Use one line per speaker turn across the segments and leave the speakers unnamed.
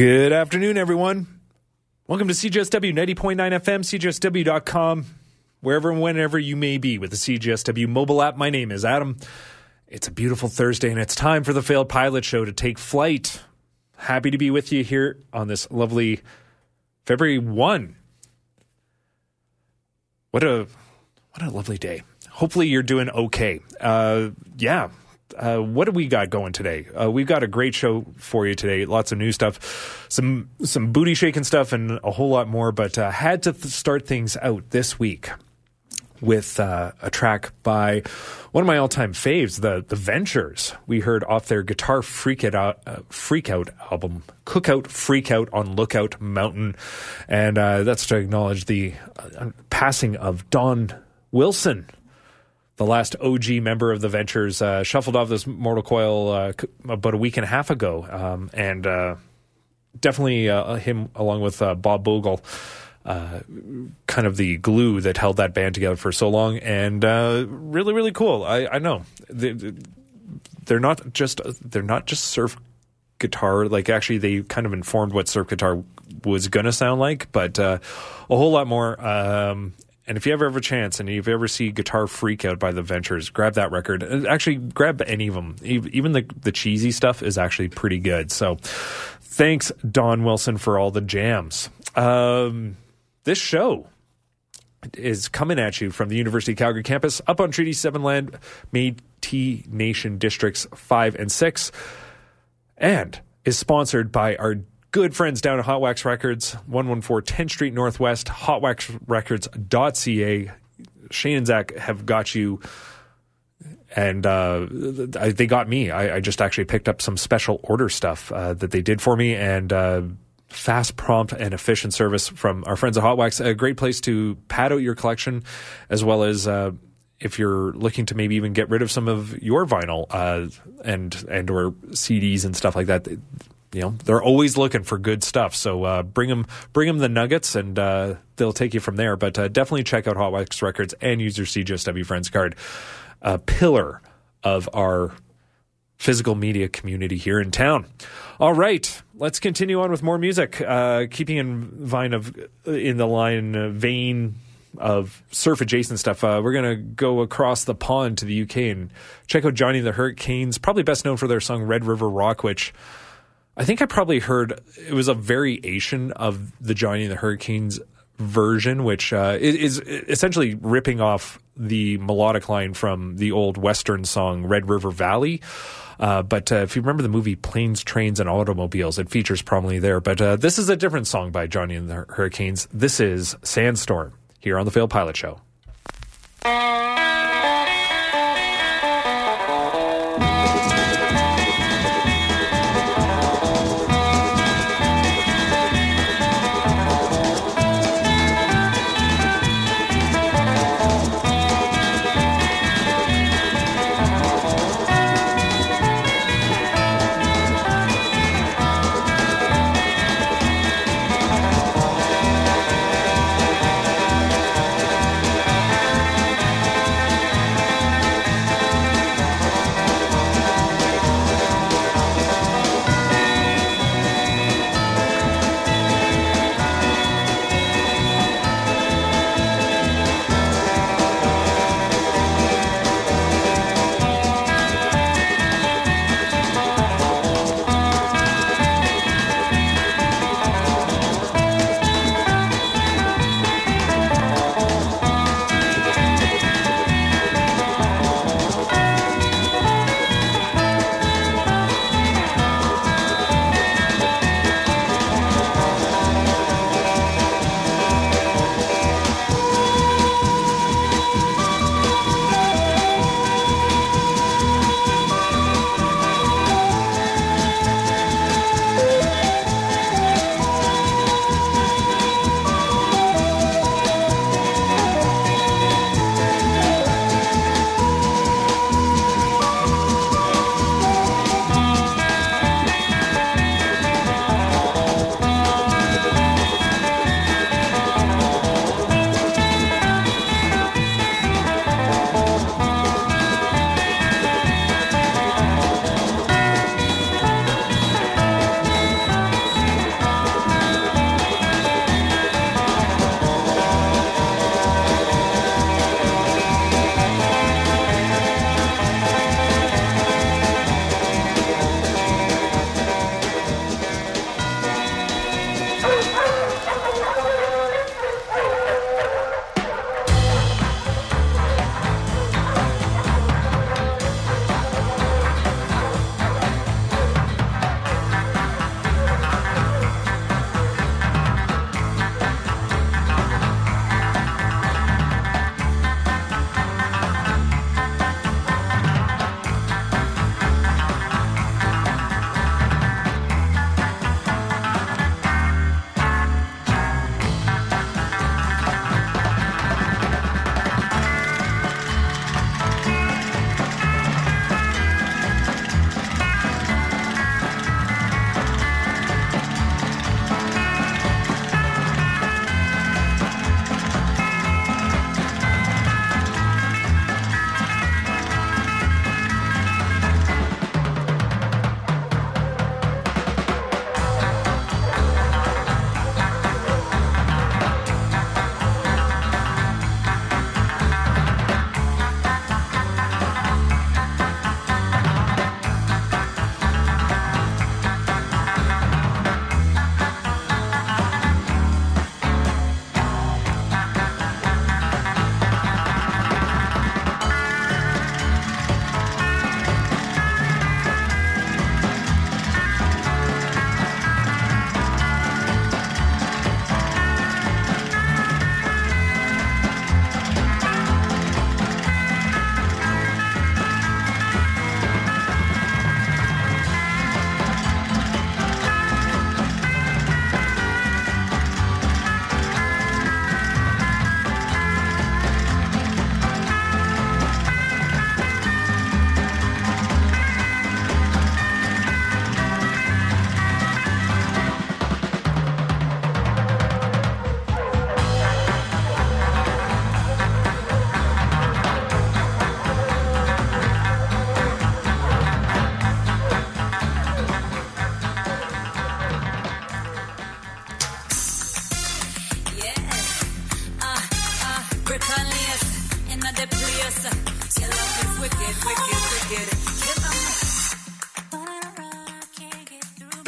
Good afternoon, everyone. Welcome to CJSW 90.9 FM, CJSW.com, wherever and whenever you may be with the CJSW mobile app. My name is Adam. It's a beautiful Thursday, and it's time for the Failed Pilot Show to take flight. Happy to be with you here on this lovely February 1. What a what a lovely day. Hopefully you're doing okay. Uh, yeah, uh, what do we got going today? Uh, we've got a great show for you today. Lots of new stuff, some some booty shaking stuff, and a whole lot more. But uh, had to th- start things out this week with uh, a track by one of my all time faves, the the Ventures. We heard off their guitar freak out uh, freak out album, Cookout Freak Out on Lookout Mountain, and uh, that's to acknowledge the passing of Don Wilson the last OG member of the Ventures, uh, shuffled off this mortal coil uh, about a week and a half ago, um, and uh, definitely uh, him along with uh, Bob Bogle. Uh, kind of the glue that held that band together for so long, and really, really cool. I, I know they, they're not just they're not just surf guitar. Like actually, they kind of informed what surf guitar was to sound like, but a whole lot more. Um, and if you ever have a chance and you've ever see Guitar Freak Out by the Ventures, grab that record. Actually, grab any of them. Even the, the cheesy stuff is actually pretty good. So thanks, Don Wilson, for all the jams. Um, this show is coming at you from the University of Calgary campus up on Treaty 7 land, Métis Nation Districts 5 and 6, and is sponsored by our good friends down at Hot Wax Records, 114 10th Street Northwest, hotwaxrecords.ca. Shane and Zach have got you, and uh, they got me. I, I, just actually picked up some special order stuff uh, that they did for me, and uh, fast, prompt, and efficient service from our friends at Hot Wax. A great place to pad out your collection, as well as uh, if you're looking to maybe even get rid of some of your vinyl uh, and and or CDs and stuff like that, you know they're always looking for good stuff. So uh, bring them bring them the nuggets, and uh, they'll take you from there. But uh, definitely check out Hot Wax Records and use your CJSW Friends card. A pillar of our physical media community here in town. All right, let's continue on with more music. Uh, keeping in vine of in the line uh, vein of surf adjacent stuff, uh, we're going to go across the pond to the UK and check out Johnny the Hurricanes, probably best known for their song Red River Rock, which I think I probably heard it was a variation of the Johnny and the Hurricanes version, which uh, is essentially ripping off the melodic line from the old Western song Red River Valley. Uh, but uh, if you remember the movie Planes, Trains, and Automobiles, it features prominently there. But uh, this is a different song by Johnny and the Hurricanes. This is Sandstorm here on the Failed Pilot Show.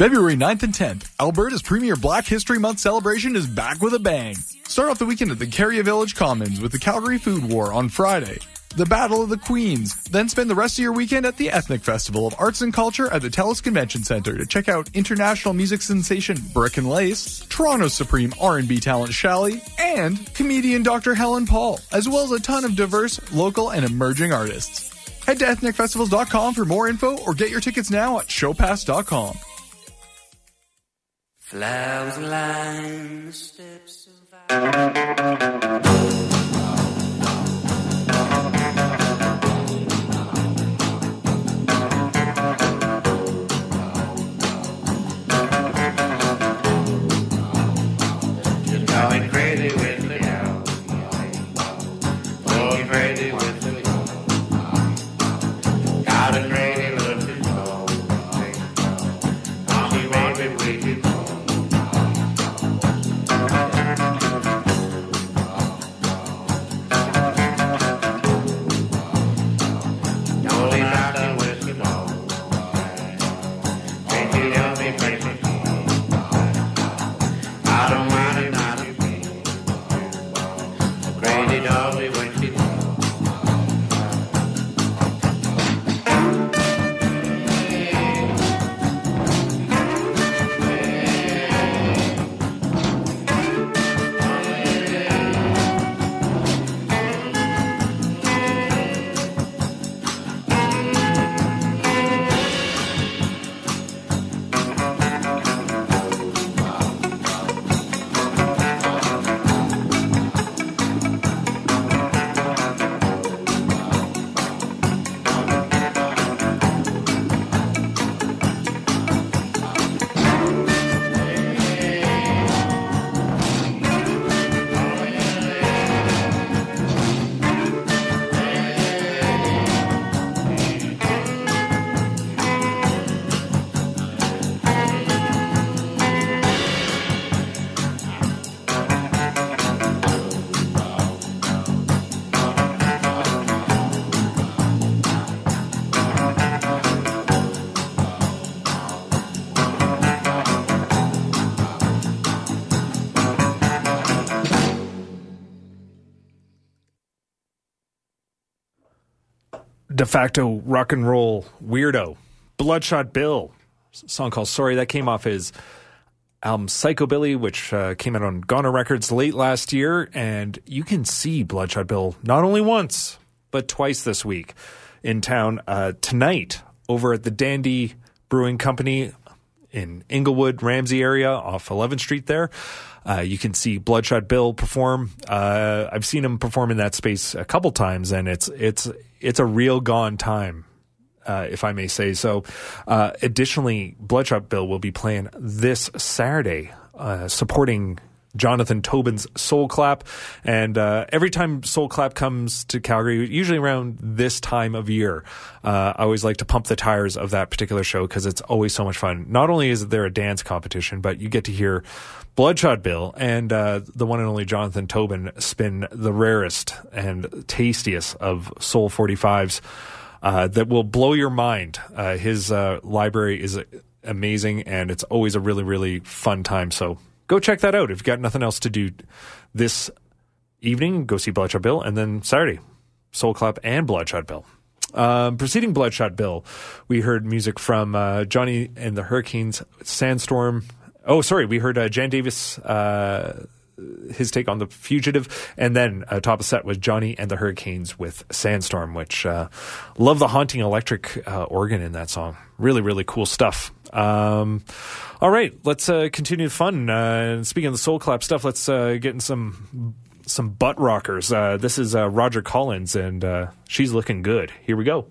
February 9th and 10th, Alberta's premier Black History Month celebration is back with a bang. Start off the weekend at the Carrier Village Commons with the Calgary Food War on Friday. The Battle of the Queens. Then spend the rest of your weekend at the Ethnic Festival of Arts and Culture at the TELUS Convention Center to check out international music sensation Brick and Lace, Toronto's supreme R&B talent Shally, and comedian Dr. Helen Paul, as well as a ton of diverse, local, and emerging artists. Head to ethnicfestivals.com for more info or get your tickets now at showpass.com. Flowers line the steps of
facto rock and roll weirdo, Bloodshot Bill, song called Sorry, that came off his album Psychobilly, which uh, came out on Goner Records late last year. And you can see Bloodshot Bill not only once, but twice this week in town. Uh, tonight, over at the Dandy Brewing Company in Inglewood, Ramsay area off 11th Street there. Uh, you can see Bloodshot Bill perform. Uh, I've seen him perform in that space a couple times, and it's it's it's a real gone time. Uh, if I may say so. Uh, additionally, Bloodshot Bill will be playing this Saturday, uh, supporting Jonathan Tobin's Soul Clap. And uh, every time Soul Clap comes to Calgary, usually around this time of year, uh, I always like to pump the tires of that particular show because it's always so much fun. Not only is there a dance competition, but you get to hear Bloodshot Bill and uh, the one and only Jonathan Tobin spin the rarest and tastiest of Soul 45s uh, that will blow your mind. Uh, his uh, library is amazing and it's always a really, really fun time. So go check that out. If you've got nothing else to do this evening, go see Bloodshot Bill and then Saturday, Soul Clap and Bloodshot Bill. Um, preceding Bloodshot Bill, we heard music from uh, Johnny and the Hurricanes, Sandstorm, Oh, sorry. We heard uh, Jan Davis, uh, his take on The Fugitive. And then uh, top of set was Johnny and the Hurricanes with Sandstorm, which uh, love the haunting electric uh, organ in that song. Really, really cool stuff. Um, all right, let's uh, continue the fun. Uh, speaking of the soul clap stuff, let's uh, get in some some butt rockers. Uh, this is uh, Rodger Collins, and uh, she's looking good. Here we go.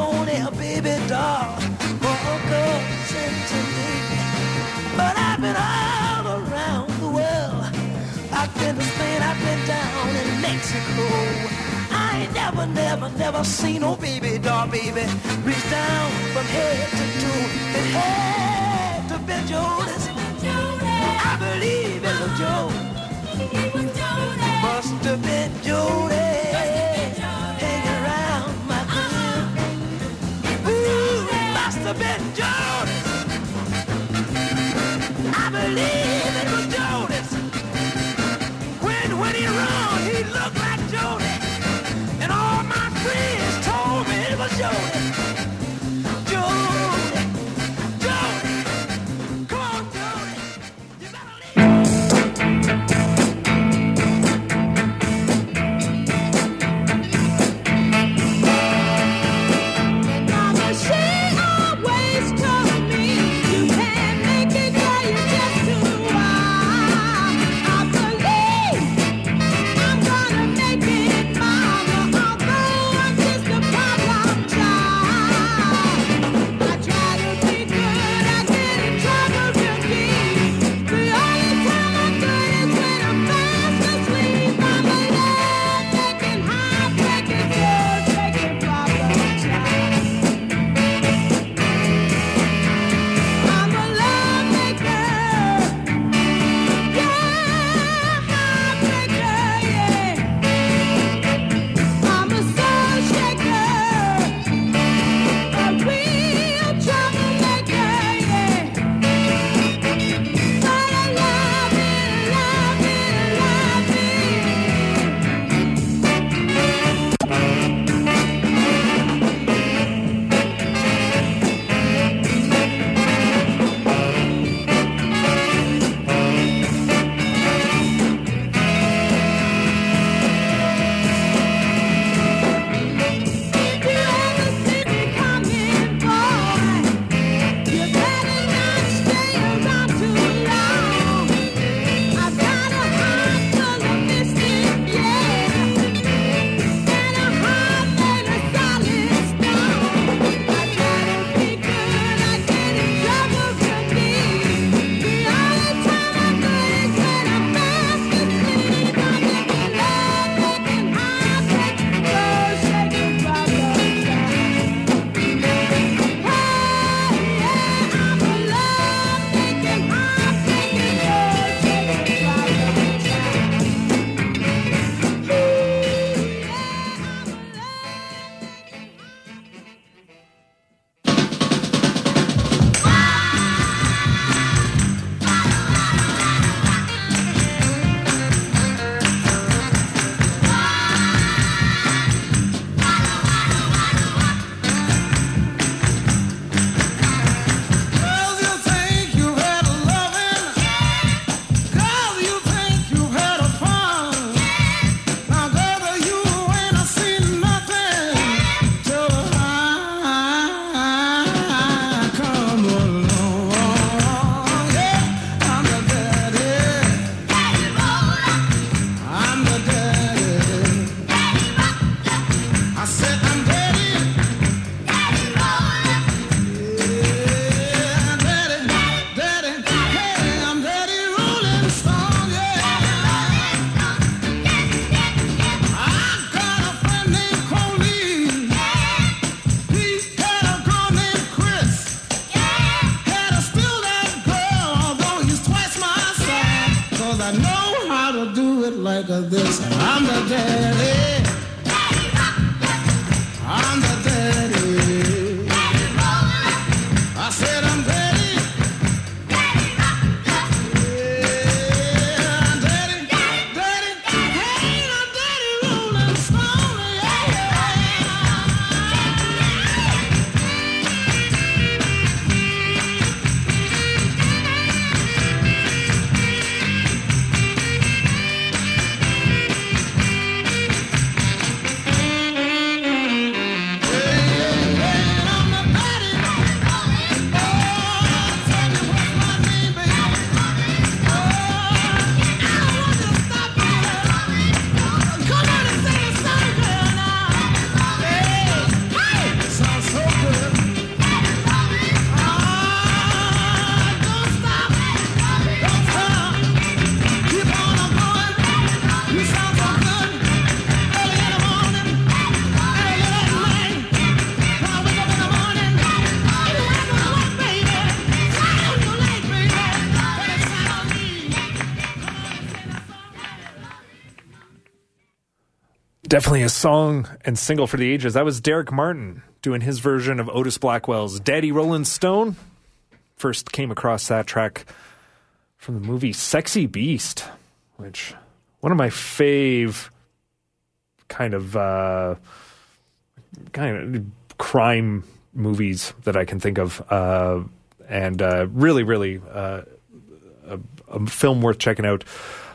only a baby doll for Uncle sent to me. But I've been all around the world. I've been to Spain, I've been down in Mexico. I ain't never, never, never seen no baby doll, baby. Reach down from head to toe. It had to be Judas. I believe it was Judas. Must have been Judas. been Jones. I believe it was
Jones.
Definitely a song and single for the ages. That was Derek Martin doing his version of Otis Blackwell's Daddy Rolling Stone. First came across that track from the movie Sexy Beast, which one of my fave kind of uh, kind of crime movies that I can think of, uh, and uh, really, really uh, a, a film worth checking out.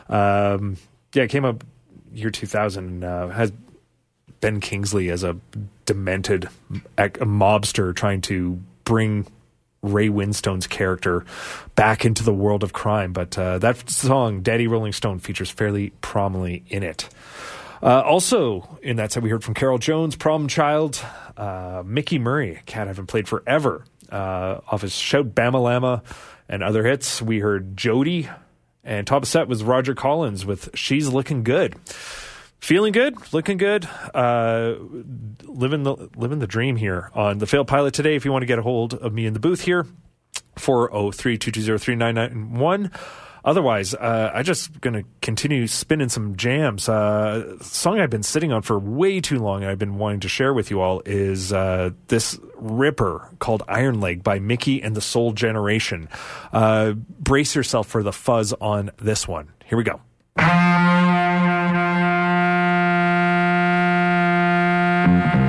Um, yeah, it came up year 2000. Uh, has Ben Kingsley as a demented a mobster trying to bring Ray Winstone's character back into the world of crime. But uh, that song, Daddy Rolling Stone, features fairly prominently in it. Uh, also, in that set, we heard from Carol Jones, Problem Child, uh, Mickey Murray, cat I haven't played forever, uh, off his Shout Bama Lama and other hits. We heard Jodie, and top of set was Rodger Collins with She's Looking Good. Feeling good, looking good, uh, living the living the dream here on the Failed Pilot today. If you want to get a hold of me in the booth here, 403-220-3991 otherwise, uh, I just gonna continue spinning some jams. Uh, song I've been sitting on for way too long, and I've been wanting to share with you all is uh, this ripper called Iron Leg by Mickey and the Soul Generation. Uh, brace yourself for the fuzz on this one. Here we go.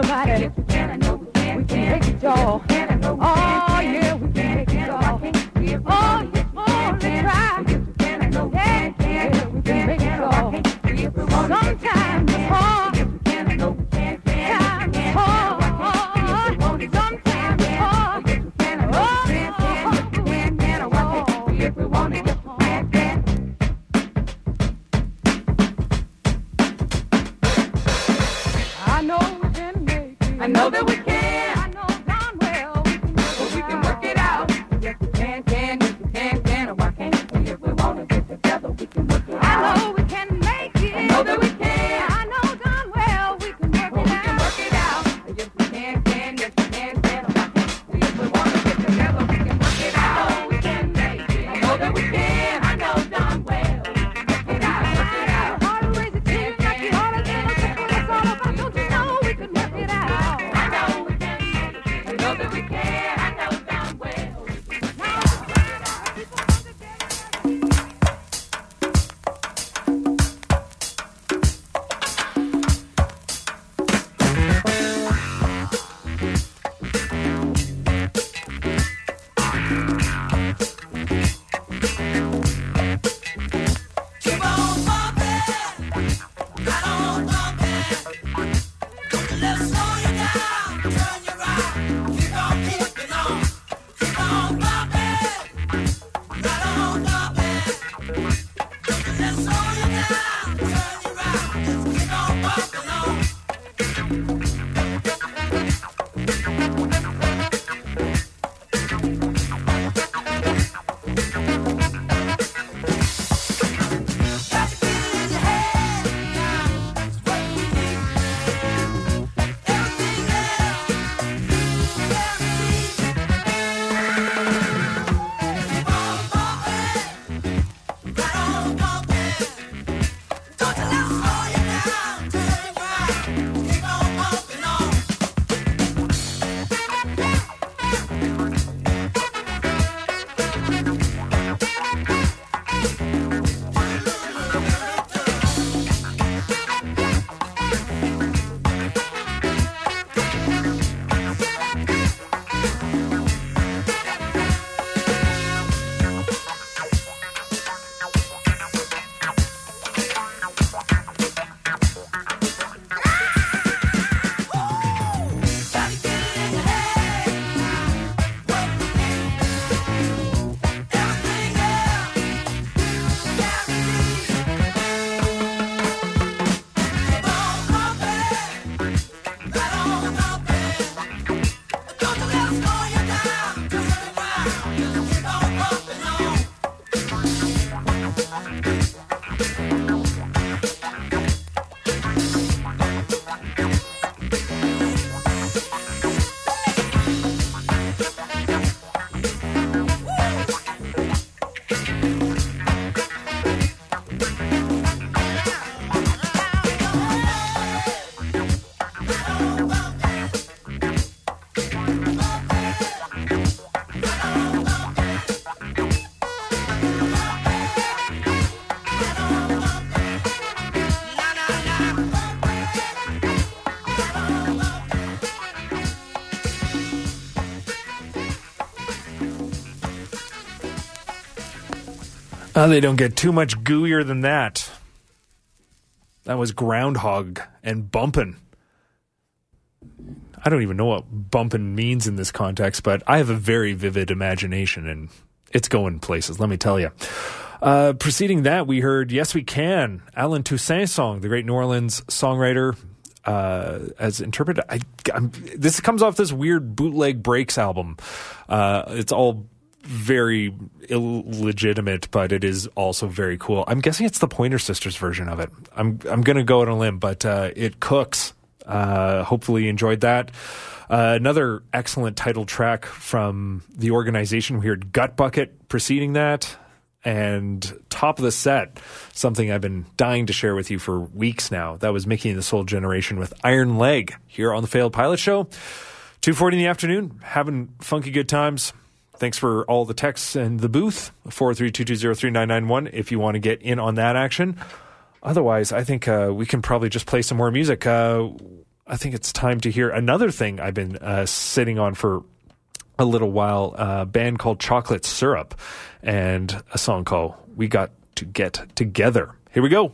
can.
Gosh
Uh, they don't get too much gooier than that. That was Ground Hog and Bumpin'. I don't even know what bumpin' means in this context, but I have a very vivid imagination and it's going places, let me tell you. Uh, preceding that, we heard Yes We Can, Allen Toussaint song, the great New Orleans songwriter, uh, as interpreted. I, this comes off this weird bootleg breaks album. Uh, it's all very illegitimate, but it is also very cool. I'm guessing it's the Pointer Sisters version of it. I'm I'm gonna go on a limb, but uh, it cooks. Uh, hopefully, you enjoyed that. Uh, another excellent title track from the organization. We heard Gut Bucket preceding that. And top of the set, something I've been dying to share with you for weeks now. That was Mickey and the Soul Generation with Iron Leg here on the Failed Pilot Show. 2.40 in the afternoon, having funky good times. Thanks for all the texts and the booth, 432203991 if you want to get in on that action. Otherwise, I think uh, we can probably just play some more music. Uh, I think it's time to hear another thing I've been uh, sitting on for a little while. A band called Chocolate Syrup and a song called We Got to Get Together. Here we go.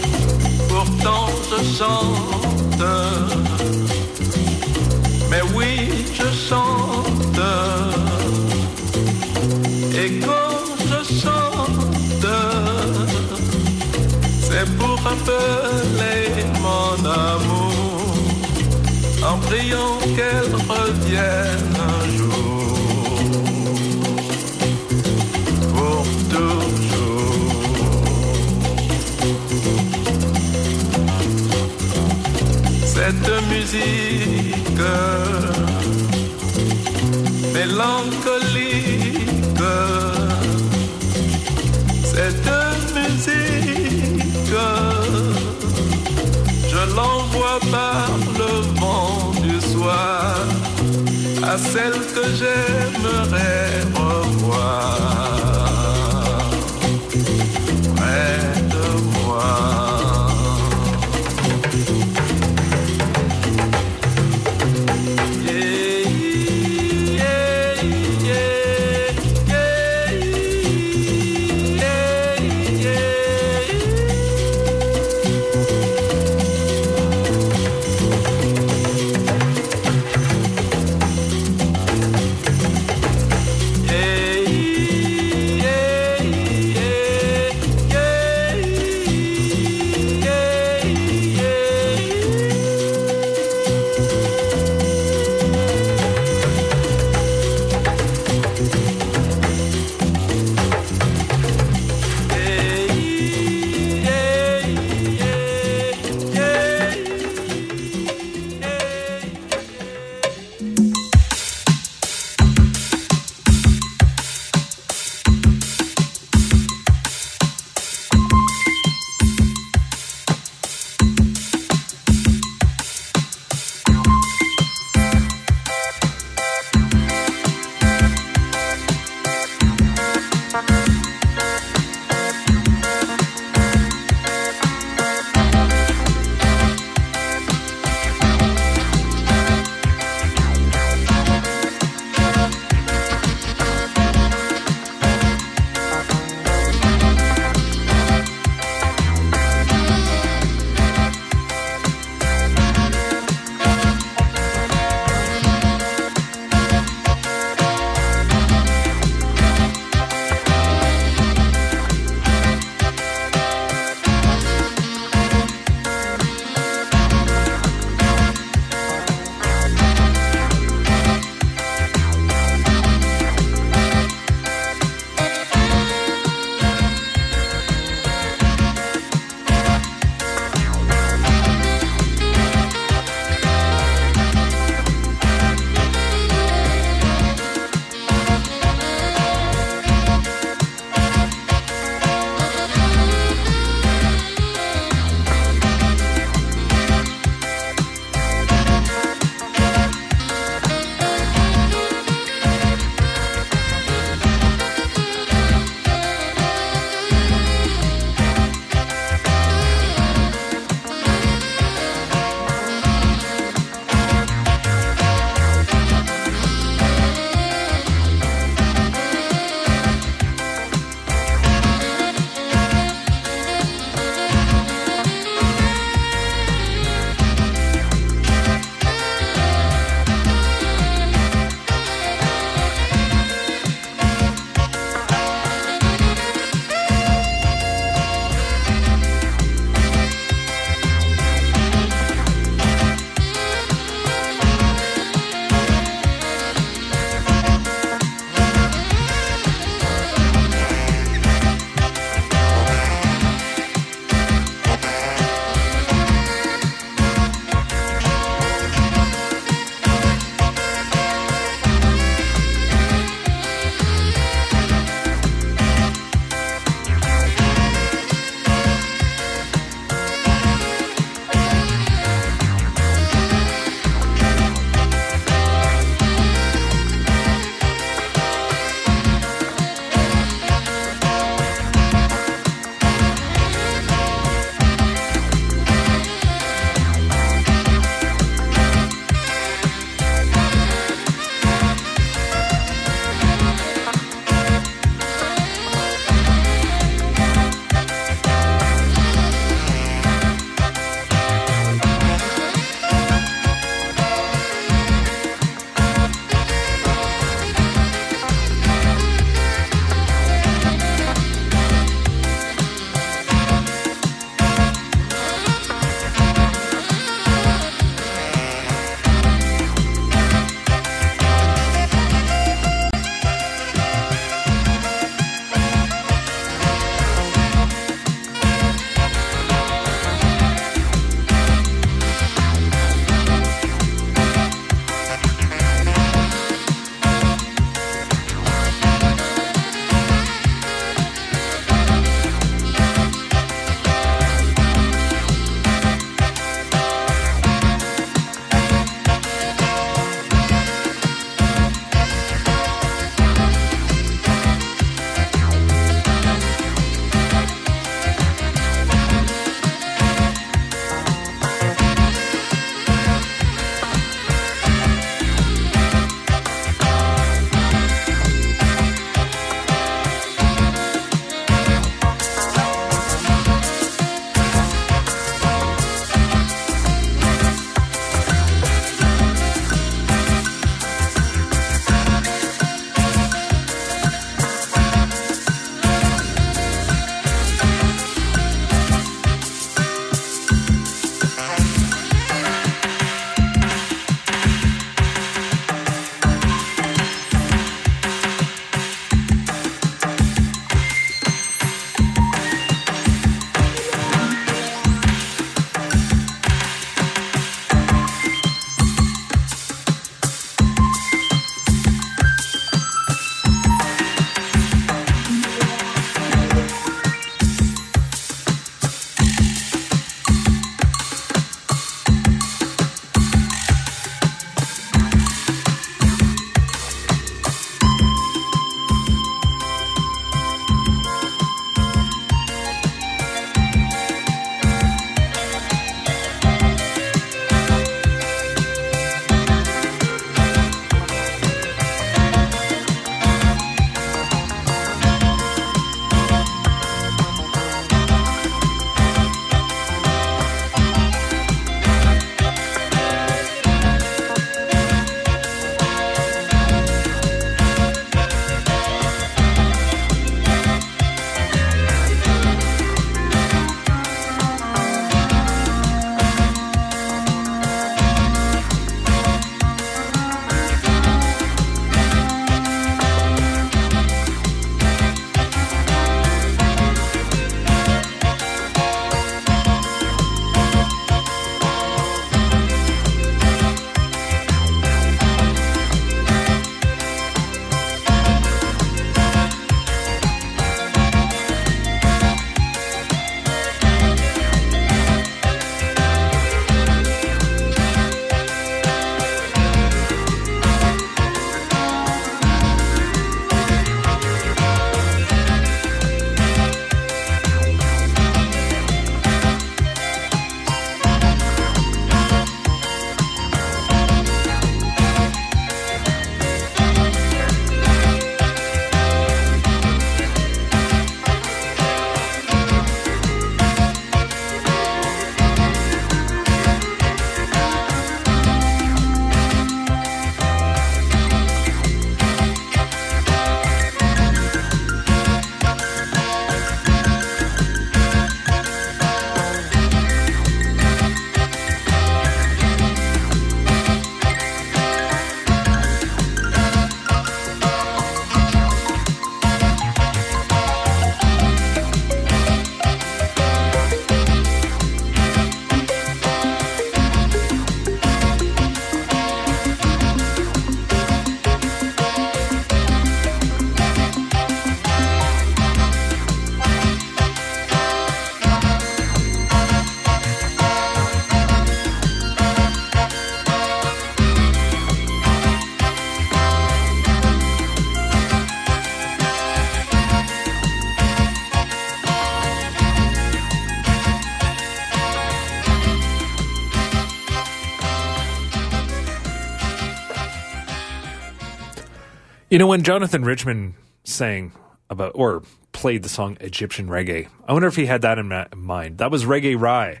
You
know, when Jonathan Richman sang about or played the song Egyptian Reggae, I wonder if he had that in mind. That was Reggae Rai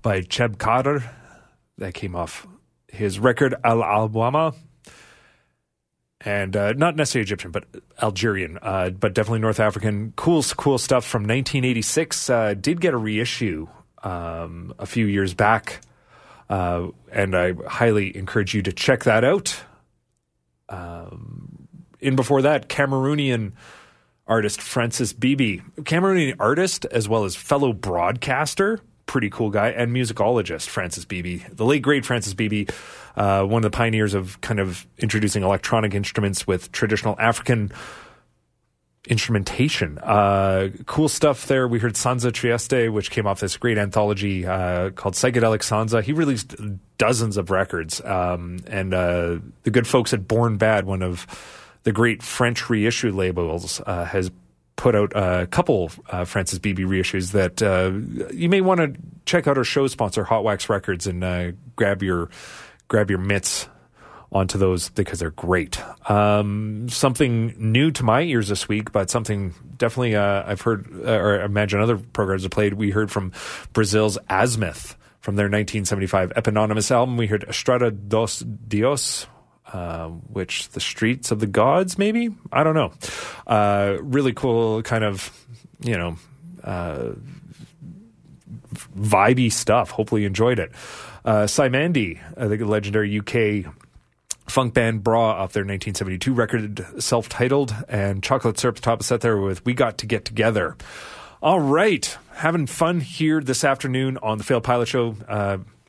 by Cheb Kader. That came off his record Al Alwama. And uh, not necessarily Egyptian, but Algerian, uh, but definitely North African. Cool, cool stuff from 1986. Uh, did get a reissue um, a few years back. Uh, and I highly encourage you to check that out. Um, in before that, Cameroonian artist Francis Bebey, Cameroonian artist as well as fellow broadcaster, pretty cool guy, and musicologist Francis Bebey, the late great Francis Bebey, uh, one of the pioneers of kind of introducing electronic instruments with traditional African instrumentation. Uh, cool stuff there. We heard Sanza Tristesse, which came off this great anthology uh, called Psychedelic Sanza. He released dozens of records. Um, and uh, the good folks at Born Bad, one of the great French reissue labels, uh, has put out a couple uh, Francis Bebey reissues that uh, you may want to check out our show sponsor, Hot Wax Records, and uh, grab your grab your mitts onto those because they're great. Um, something new to my ears this week, but something definitely uh, I've heard uh, or imagine other programs have played. We heard from Brazil's Azymuth from their 1975 eponymous album. We heard Estrada dos Dios. Uh, which the streets of the gods, maybe I don't know. Uh, really cool, kind of, you know, uh, vibey stuff. Hopefully, you enjoyed it. Uh, Cymande, uh, the legendary UK funk band Bra off their 1972 record, self titled, and Chocolate Syrup top set there with We Got to Get Together. All right, having fun here this afternoon on the Failed Pilot Show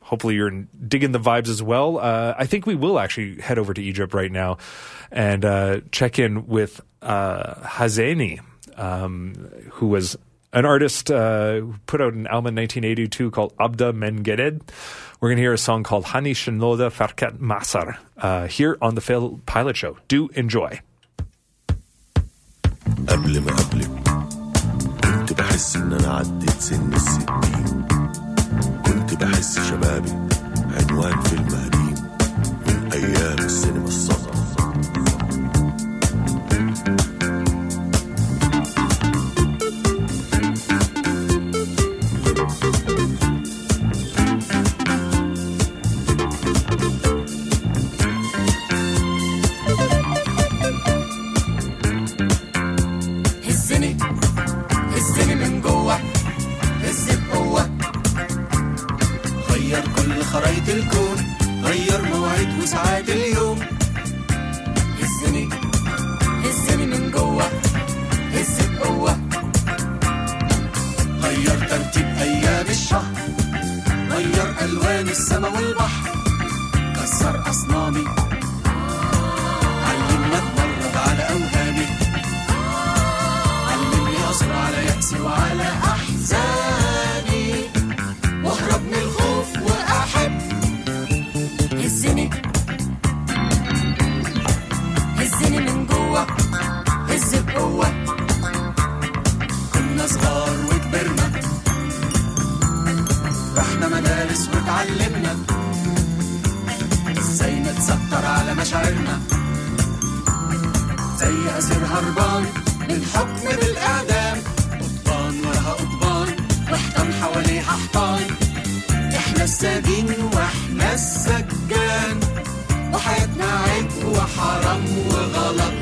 hopefully you're digging the vibes as well. Uh, I think we will actually head over to Egypt right now and uh, check in with uh, Hazeny, um, who was an artist uh, who put out an album in 1982 called Abda Mengered. We're going to hear a song called Hany Shenoda Ferquet Masr uh, here on the Fail Pilot Show. Do enjoy.
قبل ما قبلك كنت بحس ان انا عديت سن الستين كنت بحس شبابي عنوان فيلم قديم من أيام السينما الصغرى
خرايط الكون غير مواعيد وساعات اليوم. هزني هزني من جوه هز بقوة غير ترتيب أيام الشهر غير ألوان السما والبحر. كسر أصنامي. نتستر على مشاعرنا. زي أسير هربان من حكم بالإعدام قضبان وراها قضبان وحيطان حواليها حيطان إحنا السجين وإحنا السجان. وحياتنا عيب وحرام وغلط.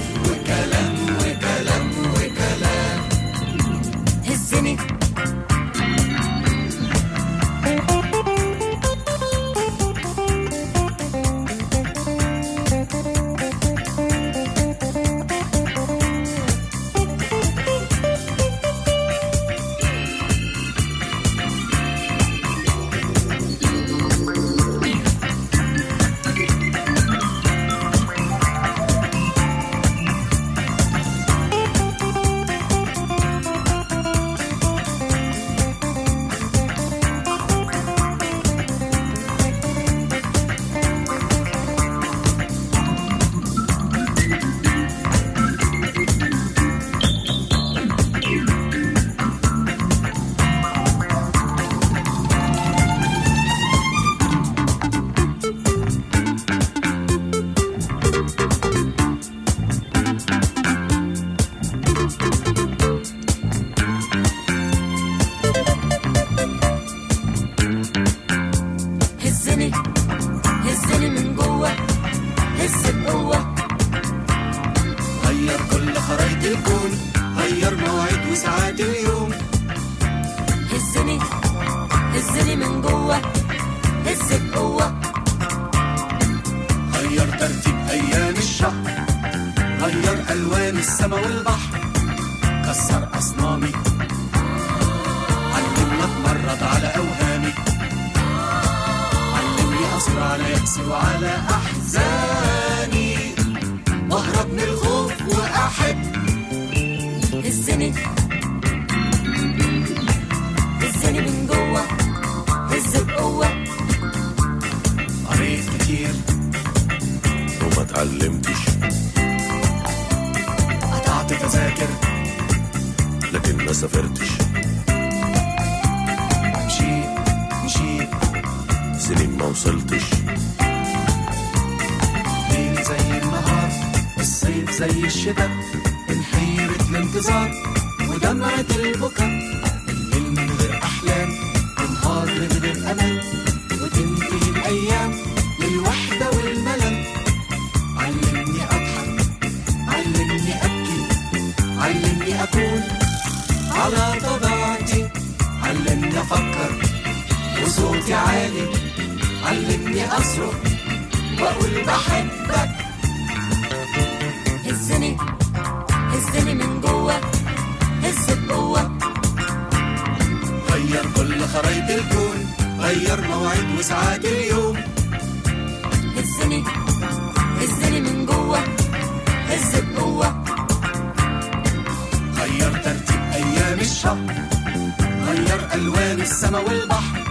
السما والبحر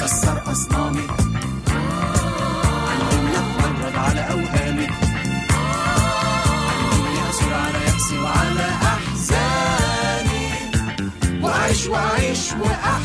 كسر أصنامي. علمني أتمرد على أوهامي. علمني أثور على يأسي وعلى أحزاني. وأعيش وأعيش
وأعيش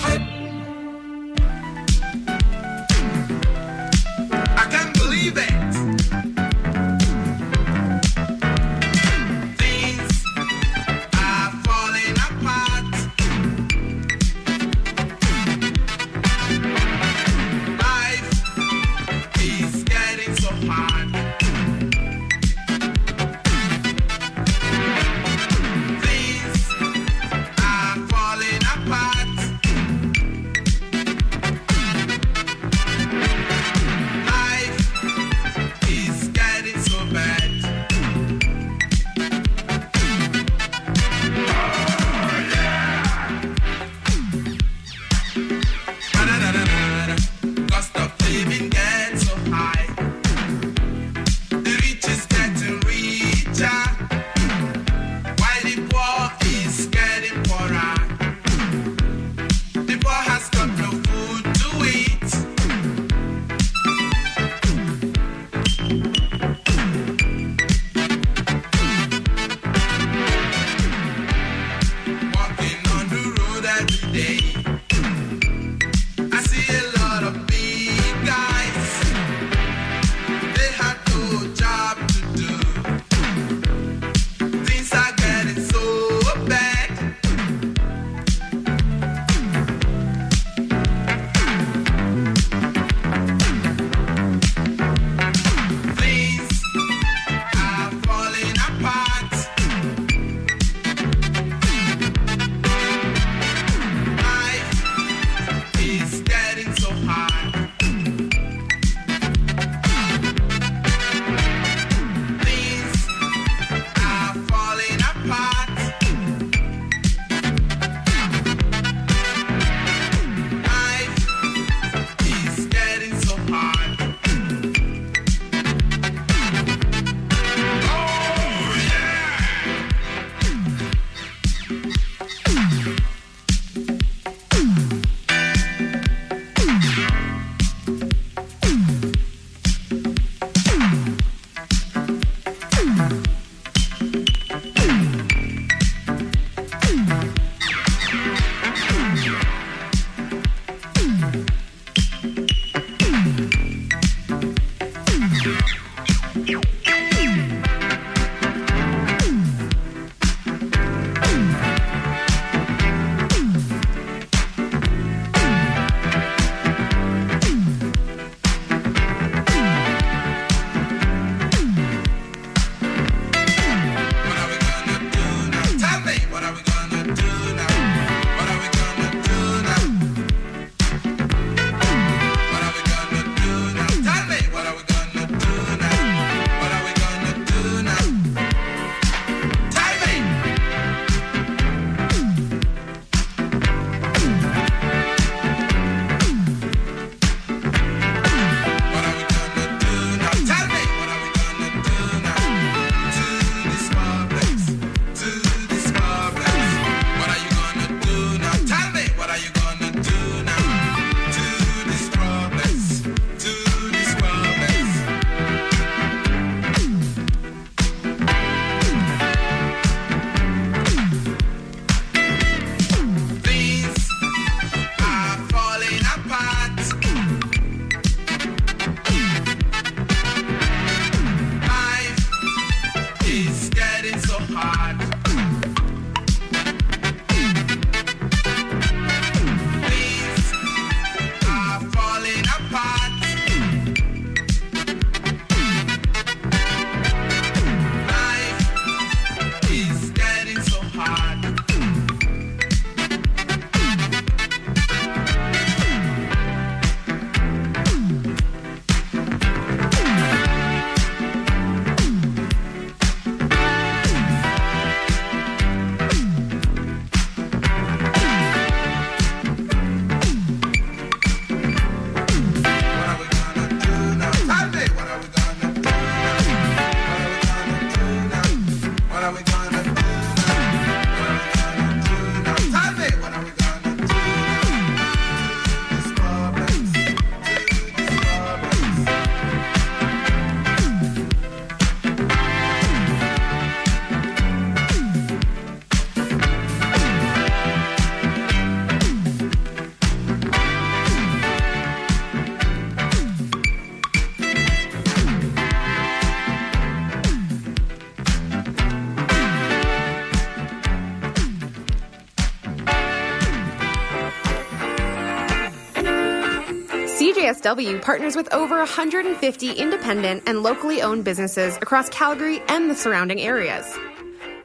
CJSW partners with over 150 independent and locally owned businesses across Calgary and the surrounding areas.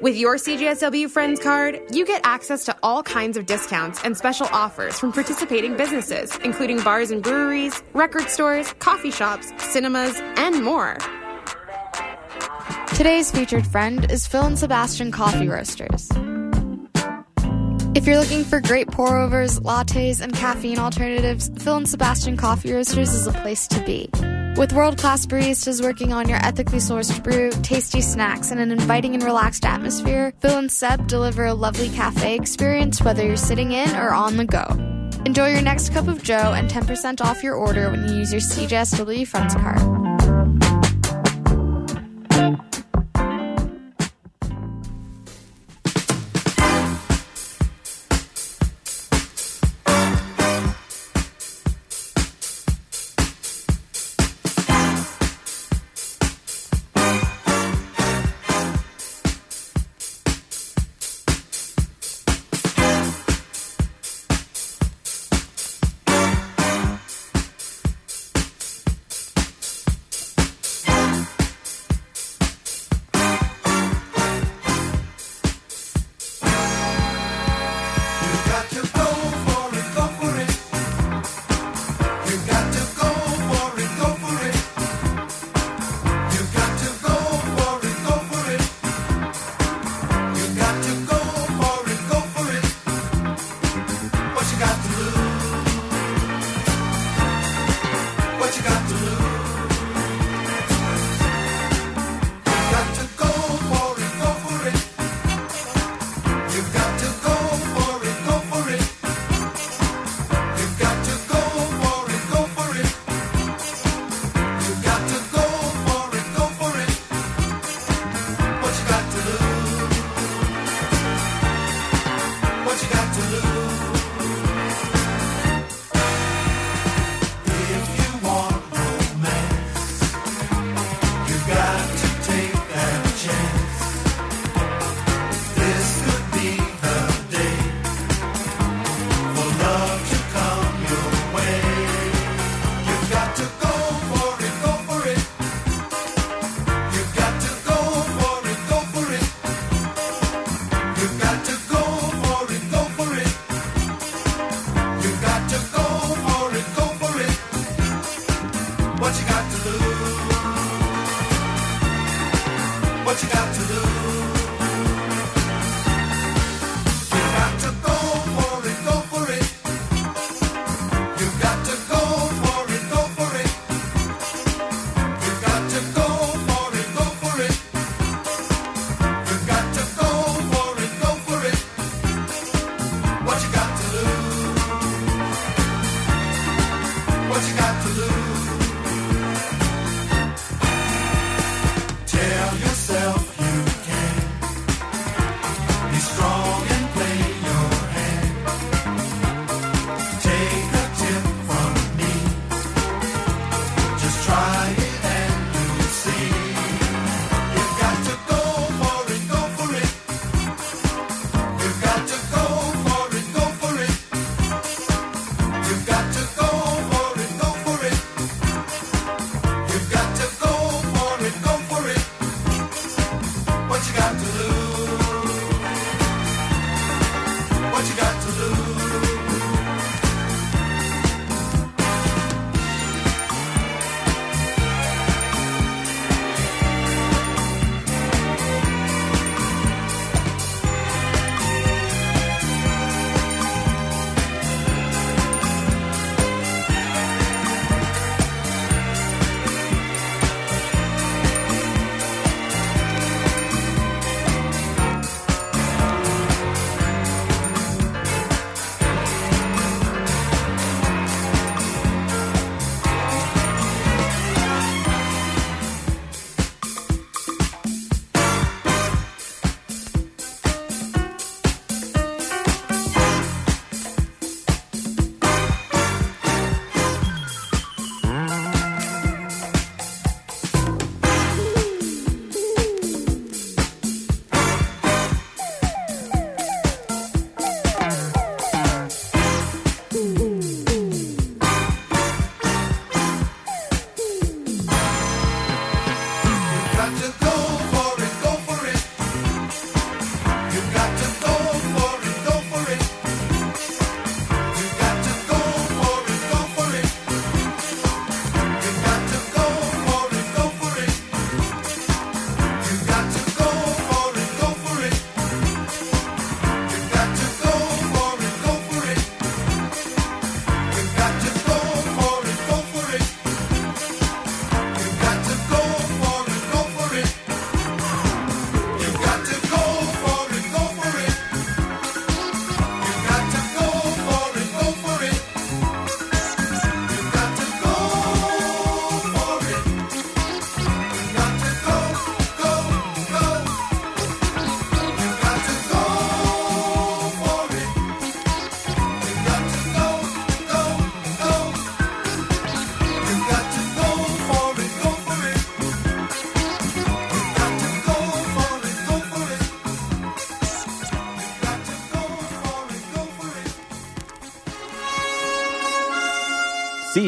With your CJSW Friends card, you get access to all kinds of discounts and special offers from participating businesses, including bars and breweries, record stores, coffee shops, cinemas, and more.
Today's featured friend is Phil and Sebastian Coffee Roasters. If you're looking for great pour overs, lattes, and caffeine alternatives, Phil and Sebastian Coffee Roasters is a place to be. With world class baristas working on your ethically sourced brew, tasty snacks, and an inviting and relaxed atmosphere, Phil and Seb deliver a lovely cafe experience whether you're sitting in or on the go. Enjoy your next cup of Joe and 10% off your order when you use your CJSW Friends card.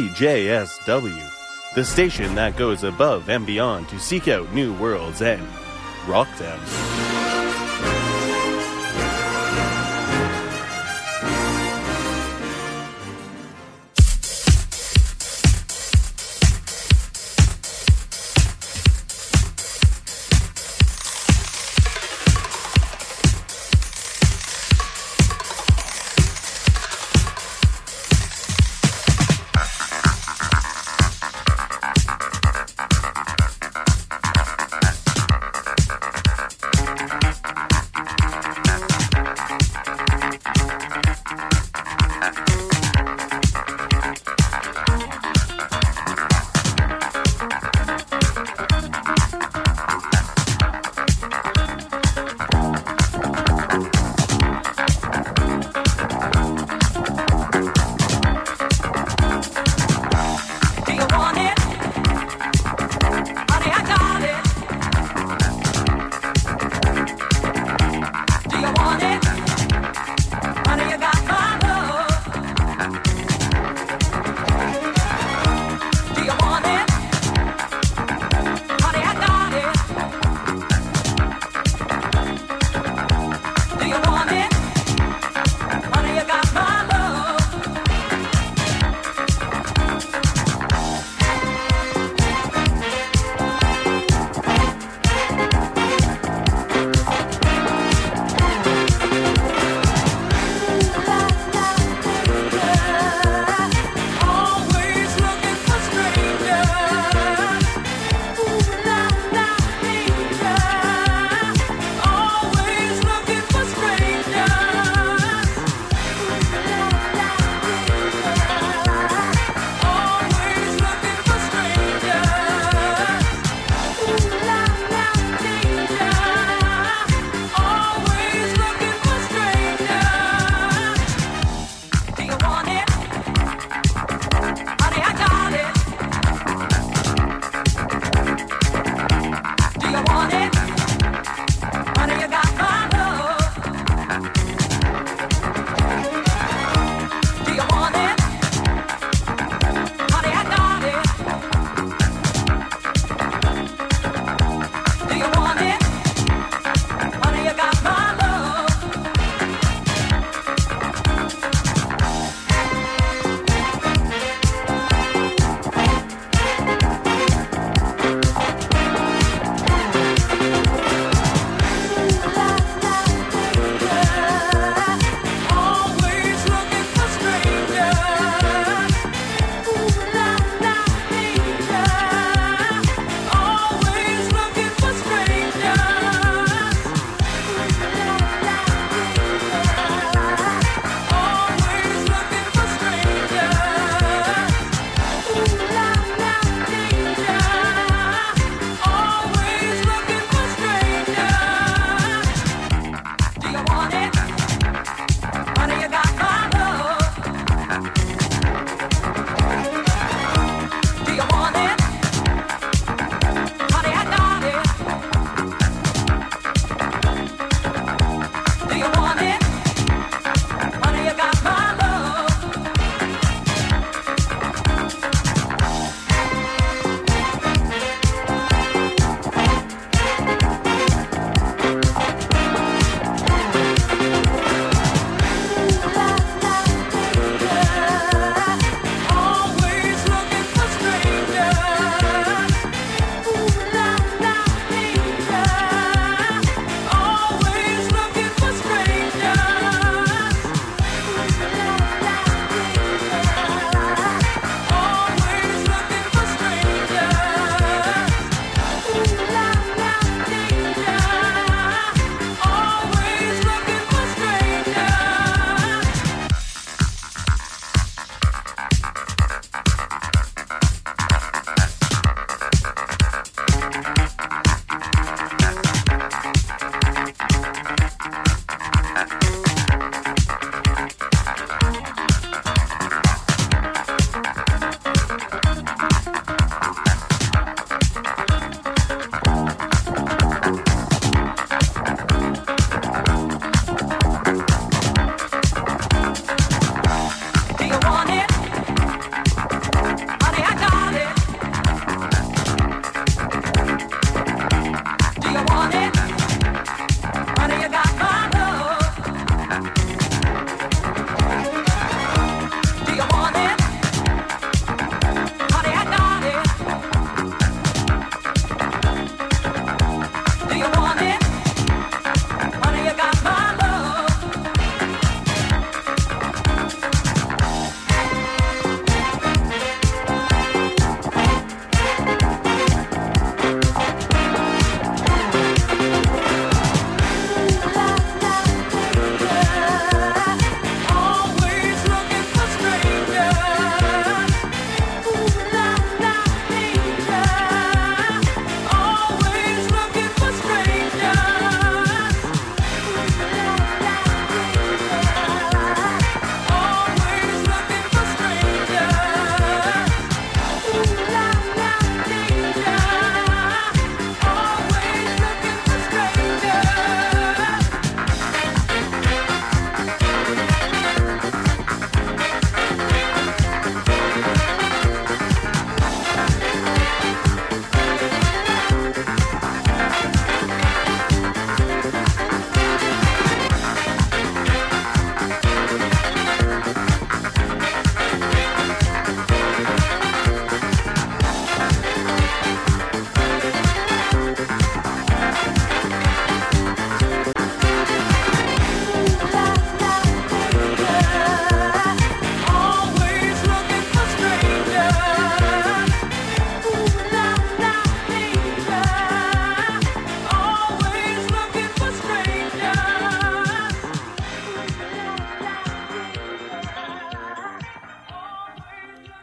CJSW, the station that goes above and beyond to seek out new worlds and rock them.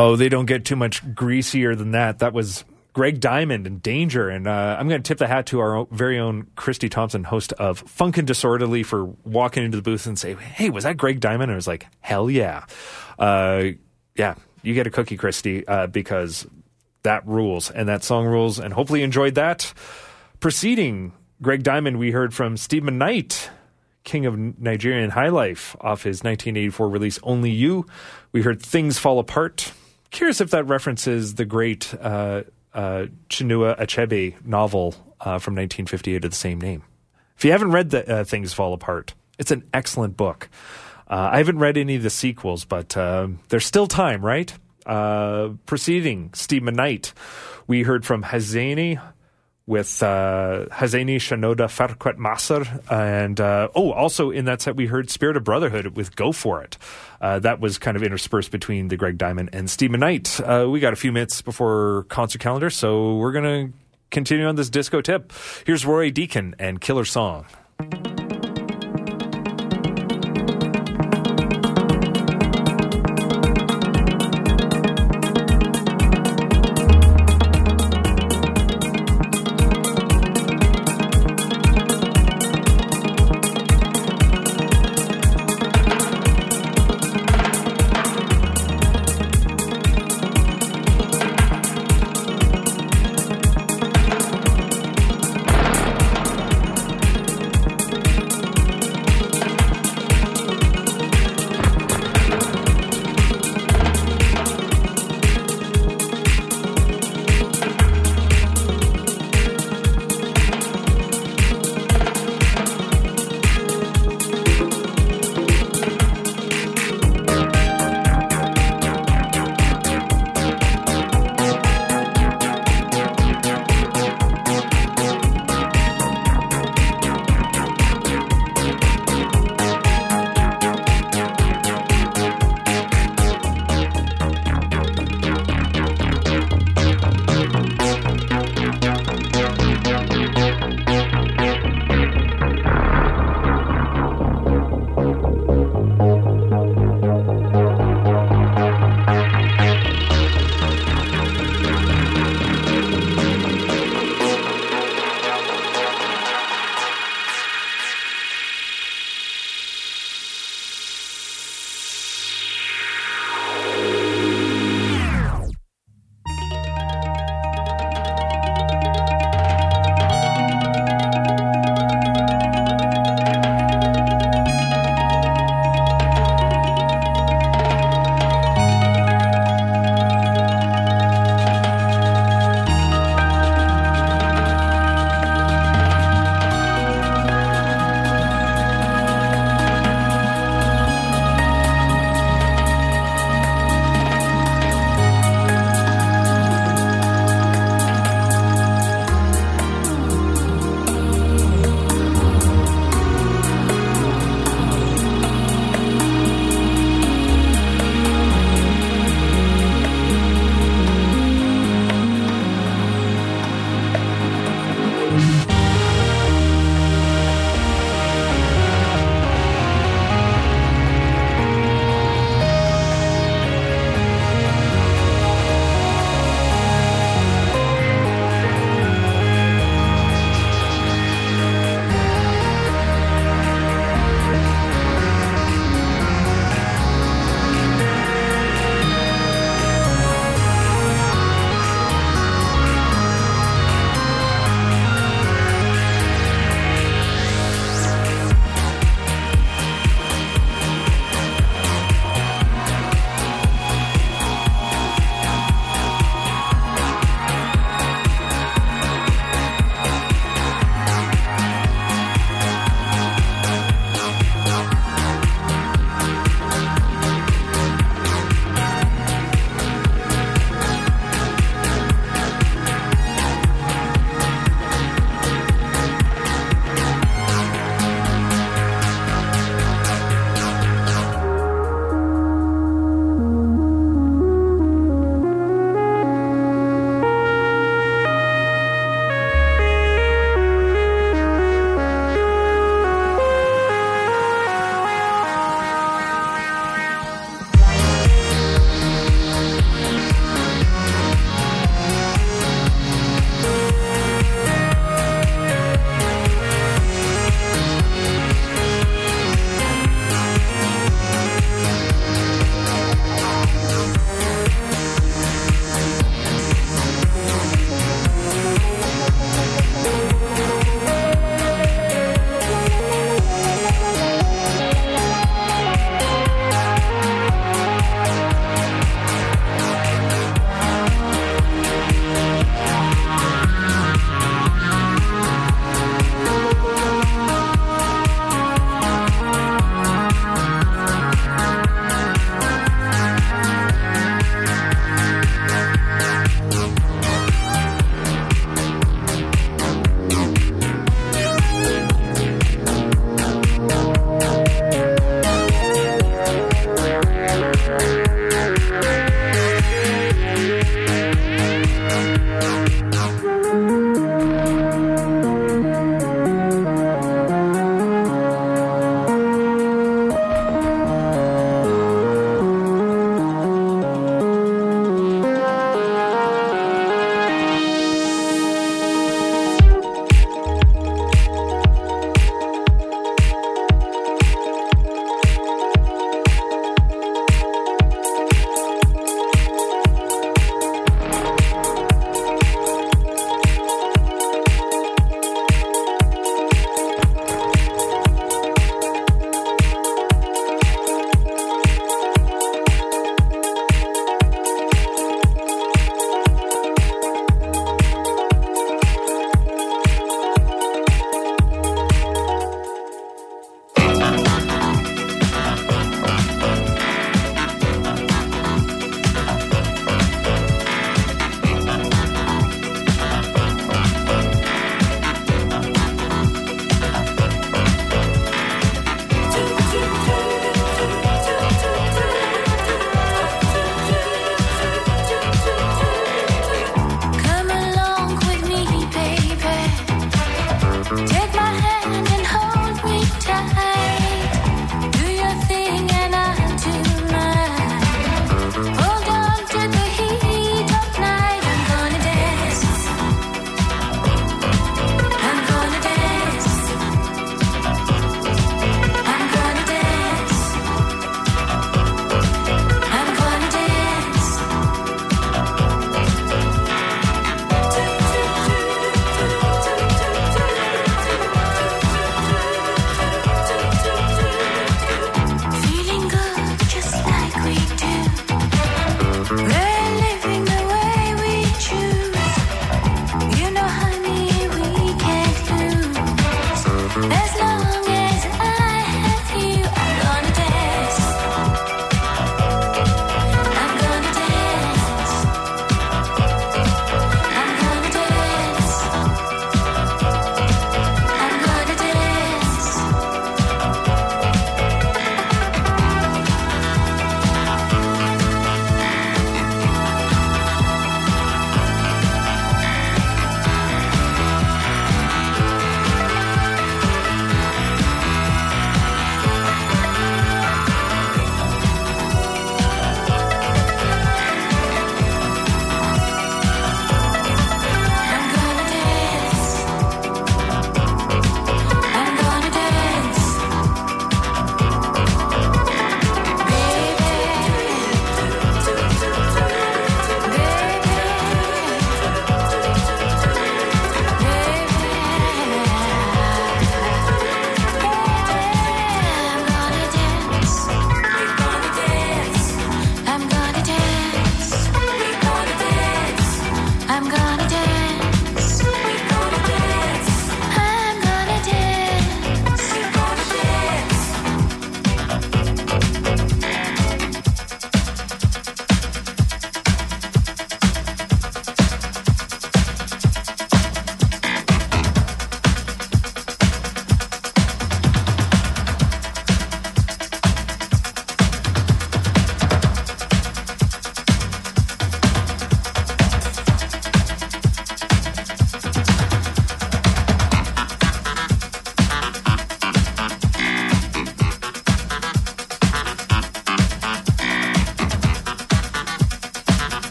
Oh, they don't get too much greasier than that. That was Gregg Diamond and Danger. And uh, I'm going to tip the hat to our very own Christy Thompson, host of Funkin' Disorderly, for walking into the booth and say, Hey, was that Gregg Diamond? And I was like, Hell yeah. Uh, yeah, you get a cookie, Christy, uh, because that rules and that song rules. And hopefully you enjoyed that. Preceding Gregg Diamond, we heard from Steve Monite, King of Nigerian High Life, off his 1984 release Only You. We heard Things Fall Apart. Curious if that references the great uh, uh, Chinua Achebe novel uh, from 1958 of the same name. If you haven't read the, uh, Things Fall Apart, it's an excellent book. Uh, I haven't read any of the sequels, but uh, there's still time, right? Preceding Steve Monite, we heard from Hazeny with uh, Hazeny Shenoda Ferquet Masr. And uh, oh, also in that set, we heard Spirit of Brotherhood with Go For It. Uh, that was kind of interspersed between the Gregg Diamond and Steve Monite. Uh, we got a few minutes before concert calendar, so we're going to continue on this disco tip. Here's Ron Deacon and Killersong.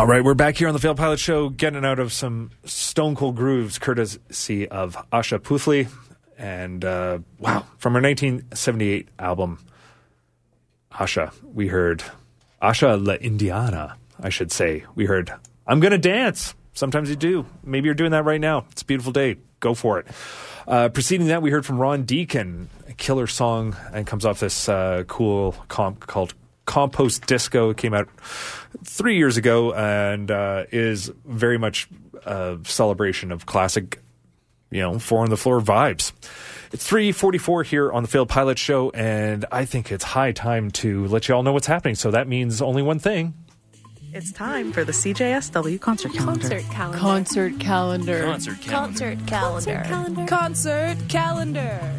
All right, we're back here on the Failed Pilot Show, getting out of some stone cold grooves, courtesy of Asha Puthli. And uh, wow, from her 1978 album, Asha, we heard Asha La Indiana, I should say. We heard I'm Gonna Dance. Sometimes you do. Maybe you're doing that right now. It's a beautiful day. Go for it. Uh, preceding that, we heard from Ron Deacon, a killer song, and comes off this uh, cool comp called Compost Disco. It came out three years ago and uh, is very much a celebration of classic, you know, four on the floor vibes. It's 344 here on the Failed Pilot Show, and I think it's high time to let you all know what's happening. So that means only one thing.
It's time for the CJSW concert calendar.
Concert calendar.
Concert calendar.
Concert calendar. Concert calendar.
Concert calendar.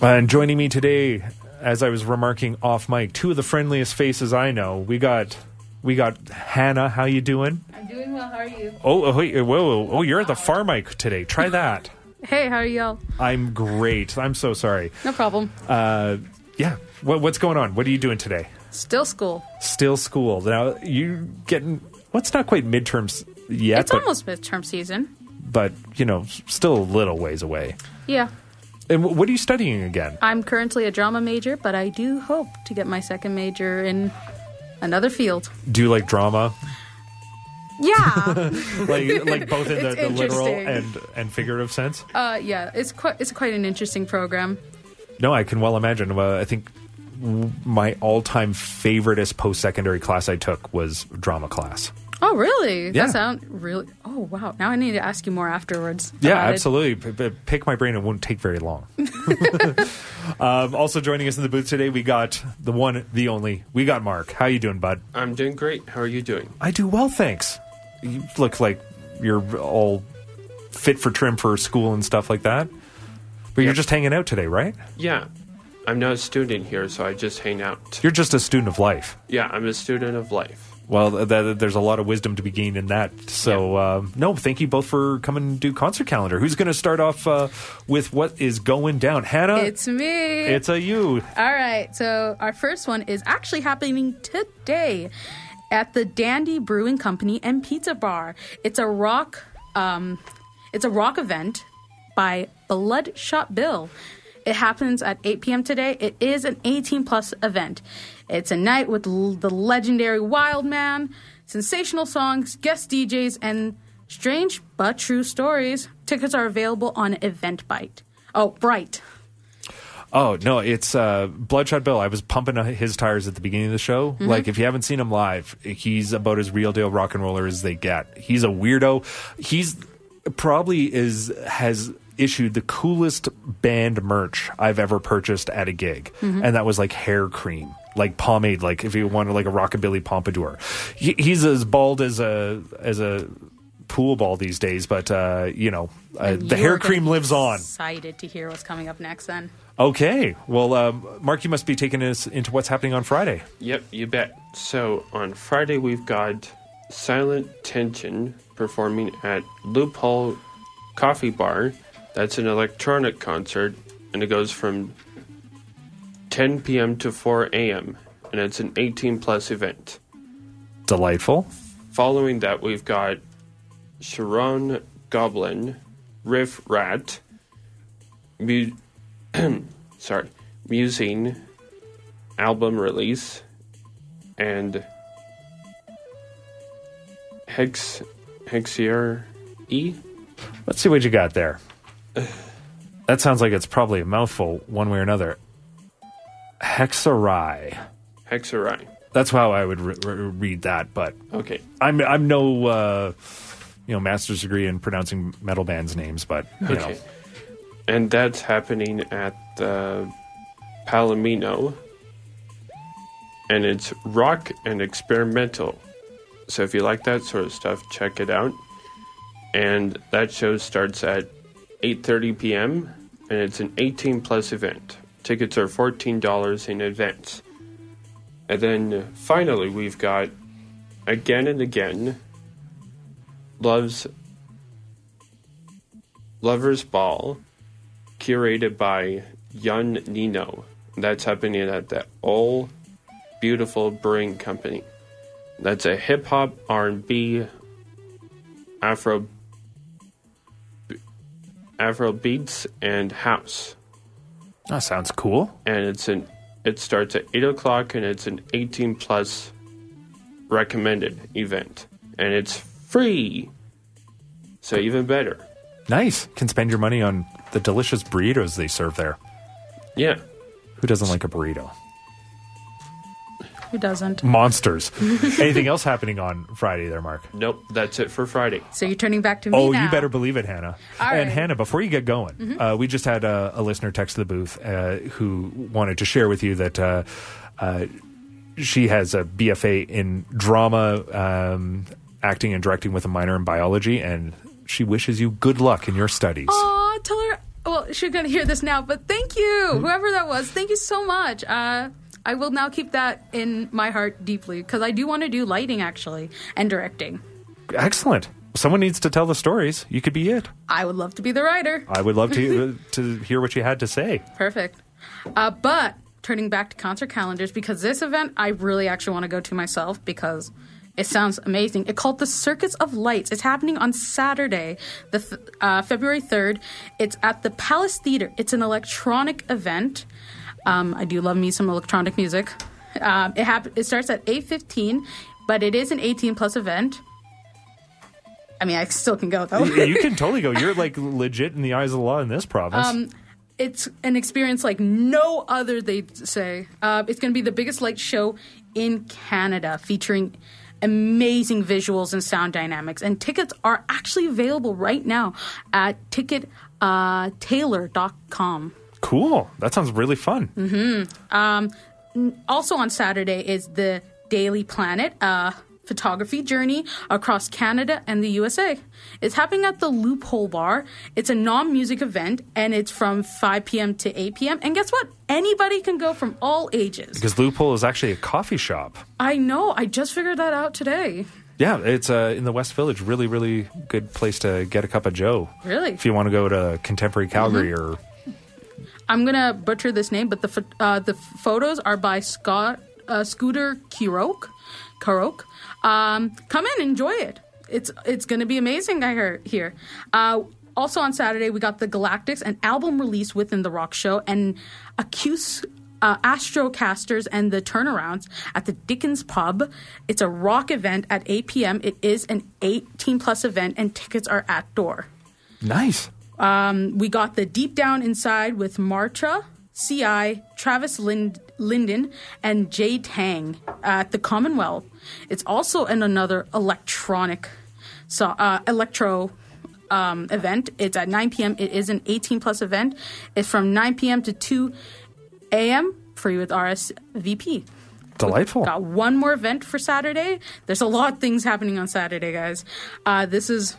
And joining me today, as I was remarking off mic, two of the friendliest faces I know. We got we got Hannah. How you doing?
I'm doing well. How are you?
Oh, oh, wait, whoa, whoa, oh, you're at the far mic today. Try that.
Hey, how are y'all?
I'm great. I'm so sorry.
No problem.
Uh, yeah. What, what's going on? What are you doing today?
Still school.
Still school. Now you getting what's not quite midterms yet,
it's
but,
almost midterm season.
but you know, still a little ways away.
Yeah.
And what are you studying again?
I'm currently a drama major, but I do hope to get my second major in another field.
Do you like drama?
Yeah.
like like both in the, the literal and and figurative sense?
uh, yeah, it's quite it's quite an interesting program.
No, I can well imagine. Uh, I think my all-time favoriteest post-secondary class I took was drama class.
Oh, really?
Yeah.
That sound really. Oh, wow. Now I need to ask you more afterwards.
Yeah, absolutely. P- p- pick my brain; it won't take very long. um, also joining us in the booth today, we got the one, the only. We got Mark. How you doing, bud?
I'm doing great. How are you doing?
I do well, thanks. You look like you're all fit for trim for school and stuff like that. But you're just hanging out today, right?
Yeah. I'm not a student here, so I just hang out.
You're just a student of life.
Yeah, I'm a student of life.
Well, th- th- there's a lot of wisdom to be gained in that. So, um, no, thank you both for coming to do concert calendar. Who's going to start off uh, with what is going down? Hannah,
It's me.
it's a you.
All right. So our first one is actually happening today at the Dandy Brewing Company and Pizza Bar. It's a rock. Um, it's a rock event by Bloodshot Bill. It happens at 8 p.m. today. It is an 18 plus event. It's a night with l- the legendary Wild Man, sensational songs, guest DJs, and strange but true stories. Tickets are available on Eventbrite. Oh, Bright.
Oh no, it's uh, Bloodshot Bill. I was pumping his tires at the beginning of the show.
Mhm.
Like if you haven't seen him live, he's about as real deal rock and roller as they get. He's a weirdo. He's probably is has issued the coolest band merch I've ever purchased at a gig,
Mhm.
and that was like hair cream. Like pomade, like if you wanted like a rockabilly pompadour, he, he's as bald as a as a pool ball these days. But uh, you know, uh,
And
the hair cream lives on.
Excited to hear what's coming up next. Then
Okay. Well, um, Mark, you must be taking us into what's happening on Friday.
Yep, you bet. So on Friday, we've got Silent Tension performing at Loophole Coffee Bar. That's an electronic concert, and it goes from 10 p.m. to 4 a.m., and it's an 18 plus event.
Delightful.
Following that, we've got Sharon Goblin, Riff Rat, mu- sorry, Musing album release, and Hex Hexier E.
Let's see what you got there. That sounds like it's probably a mouthful, one way or another. Hexarai.
Hexarai.
That's how I would re- re- read that, but
Okay.
I'm I'm no uh, you know master's degree in pronouncing metal bands' names, but you know.
Okay. And that's happening at the Palomino. And it's rock and experimental. So if you like that sort of stuff, check it out. And that show starts at 8:30 p.m. and it's an 18 plus event. Tickets are $14 in advance. And then uh, finally we've got again and again Love's Lover's Ball, curated by Yun Nino. That's happening at the All Beautiful Brewing Company. That's a hip hop, R and B, Afro, Afro beats, and house.
That sounds cool.
And it's an it starts at eight o'clock, and it's an eighteen plus recommended event, and it's free. So even better.
Nice. Can spend your money on the delicious burritos they serve there.
Yeah.
Who doesn't like a burrito?
Who doesn't?
Monsters. Anything else happening on Friday there, Mark?
Nope, that's it for Friday.
So you're turning back to me
Oh,
now.
you better believe it, Hannah.
All
and
right.
Hannah, before you get going,
Mhm.
uh, we just had a, a listener text to the booth uh, who wanted to share with you that uh, uh, she has a BFA in drama, um, acting and directing with a minor in biology, and she wishes you good luck in your studies.
Aw, tell her. Well, she's gonna hear this now, but thank you, whoever that was. Thank you so much. Uh, I will now keep that in my heart deeply because I do want to do lighting actually and directing.
Excellent. Someone needs to tell the stories. You could be it.
I would love to be the writer.
I would love to to hear what you had to say.
Perfect. Uh, but turning back to concert calendars, because this event I really actually want to go to myself because it sounds amazing. It's called the Circus of Lights. It's happening on Saturday, the th- uh, February third. It's at the Palace Theater. It's an electronic event. Um, I do love me some electronic music. Um, it hap- It starts at eight fifteen, but it is an eighteen plus event. I mean, I still can go though.
you can totally go. You're like legit in the eyes of the law in this province.
Um, it's an experience like no other, they'd say. Uh, it's going to be the biggest light show in Canada, featuring amazing visuals and sound dynamics. And tickets are actually available right now at uh, tickettailor.com.
cool. That sounds really fun.
hmm Um, also on Saturday is the Daily Planet uh, photography journey across Canada and the USA. It's happening at the Loophole Bar. It's a non-music event, and it's from 5 p.m. to 8 p.m. And guess what? Anybody can go from all ages.
Because Loophole is actually a coffee shop.
I know. I just figured that out today.
Yeah, it's uh, in the West Village. Really, really good place to get a cup of Joe.
Really?
If you want to go to Contemporary Calgary or
I'm gonna butcher this name, but the uh, the photos are by Scott uh, Scooter Kirok. Karok. Um, come in, enjoy it. It's it's gonna be amazing. I heard here. Uh, also on Saturday, we got the Galactics, an album release within the rock show, and Accuse. Uh, Astrocasters and the turnarounds at the Dickens Pub. It's a rock event at 8 p.m. It is an 18 plus event, and tickets are at door.
nice.
Um, we got the Deep Down Inside with Marcha, CI, Travis Lind- Linden, and Jay Tang at the Commonwealth. It's also in another electronic, so uh, electro um, event. It's at 9 p.m. It is an 18 plus event. It's from 9 p.m. to 2 a.m. free with RSVP.
Delightful.
Got one more event for Saturday. There's a lot of things happening on Saturday, guys. Uh, this is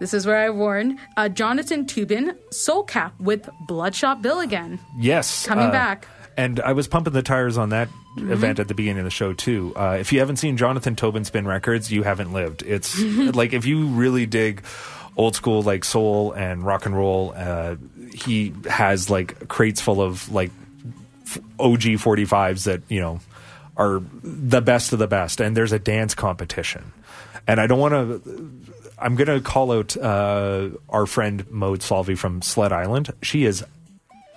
this is where I warned uh, Jonathan Toubin, Soul Clap with Bloodshot Bill again.
Yes.
Coming
uh,
back.
And I was pumping the tires on that
Mhm.
event at the beginning of the show too. Uh, if you haven't seen Jonathan Toubin spin records, you haven't lived. It's like if you really dig old school like soul and rock and roll, uh, he has like crates full of like f- OG 45s that you know are the best of the best. And there's a dance competition, and I don't want to. I'm going to call out uh, our friend Maud Salvi from Sled Island. She is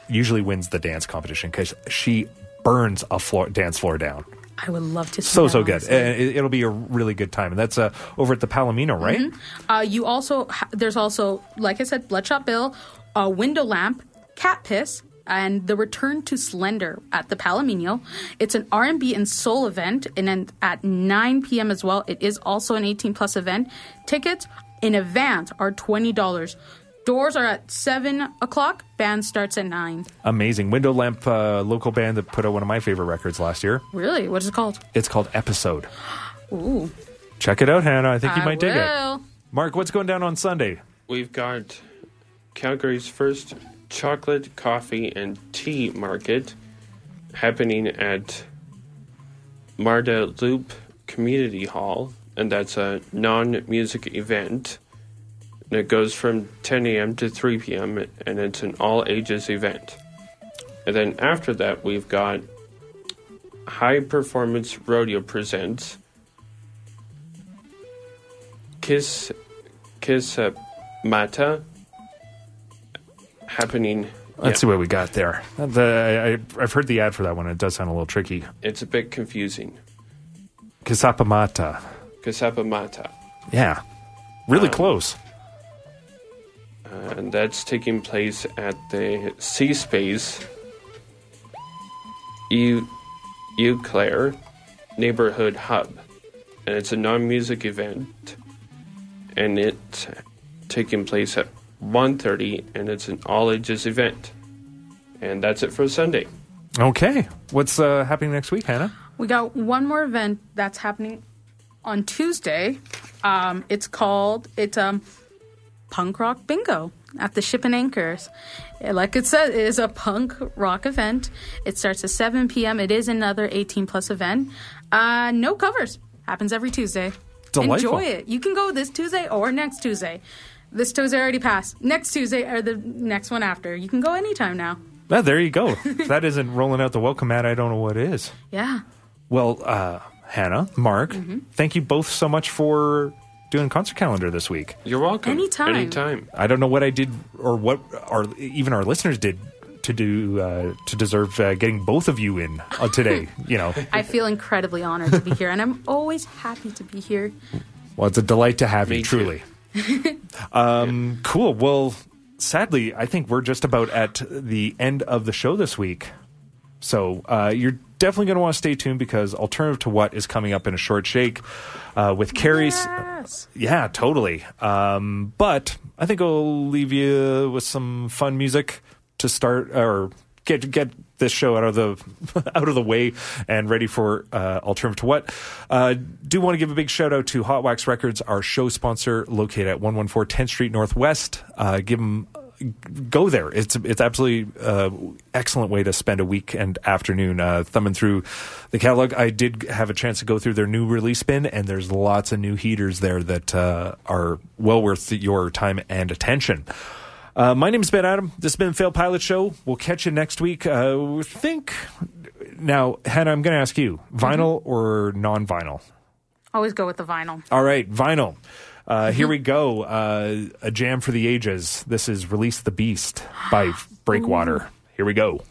usually wins the dance competition because she burns a floor, dance floor down.
I would love to see
So
that,
so good.
honestly.
It, it'll be a really good time, and that's uh, over at the Palomino, right?
Mhm. Uh, you also ha- there's also like I said, Bloodshot Bill, a window lamp, cat piss, and the return to Slender at the Palomino. It's an R and B and soul event, and then at 9 p.m. as well. It is also an 18 plus event. Tickets in advance are twenty dollars. Doors are at seven o'clock. Band starts at nine.
Amazing window lamp, uh, local band that put out one of my favorite records last year.
Really? What is it called?
It's called Episode.
Ooh.
Check it out, Hannah. I think you
I
might dig it. Mark, what's going down on Sunday?
We've got Calgary's first chocolate, coffee, and tea market happening at Marda Loop Community Hall, and that's a non music event. And it goes from 10 a.m. to 3 p.m., and it's an all ages event. And then after that, we've got High Performance Rodeo Presents Kiss Kiss Mata happening.
Let's see what we got there. The, I, I've heard the ad for that one. It does sound a little tricky.
It's a bit confusing.
Kasapamata.
Kasapa Mata.
Yeah. Really
Um,
close.
And that's taking place at the Sea Space Eau Claire Neighborhood Hub. And it's a non music event. And it's taking place at 1.30 and it's an all ages event. And that's it for Sunday.
Okay. What's uh, happening next week, Hannah?
We got one more event that's happening on Tuesday. Um, it's called it's um punk rock bingo at the Ship and Anchors. Like it says, it is a punk rock event. It starts at 7 p.m. It is another 18 plus event. Uh, no covers. Happens every Tuesday.
Delightful.
Enjoy it. You can go this Tuesday or next Tuesday. This Tuesday already passed. Next Tuesday or the next one after. You can go anytime now.
Ah, there you go. if that isn't rolling out the welcome mat, I don't know what is.
Yeah.
Well, uh, Hannah, Mark,
Mm-hmm.
thank you both so much for doing concert calendar this week.
You're welcome.
Anytime.
Anytime.
I don't know what I did or what our even our listeners did to do uh, to deserve uh, getting both of you in uh, today. you know,
I feel incredibly honored to be here, and I'm always happy to be here.
well, it's a delight to have you.
Too.
Truly. Um, cool. Well, sadly, I think we're just about at the end of the show this week. So uh, you're definitely going to want to stay tuned because Alternative to What is coming up in a short shake uh, with Carrie's.
Yes.
Yeah, totally. Um, but I think I'll leave you with some fun music to start or get get this show out of the out of the way and ready for uh, alternative to what. Uh, do want to give a big shout out to Hot Wax Records, our show sponsor, located at 114 10th Street Northwest. Uh, give them go there. It's it's absolutely uh, excellent way to spend a weekend afternoon uh, thumbing through the catalog. I did have a chance to go through their new release bin, and there's lots of new heaters there that uh, are well worth your time and attention. Uh, my name's Ben Adam. This has been Fail Pilot Show. We'll catch you next week. Uh, think now, Hannah. I'm going to ask you: vinyl or non-vinyl?
Always go with the vinyl.
All right, vinyl. Uh, here we go. Uh, a jam for the ages. This is Release the Beast by Breakwater. Here we go.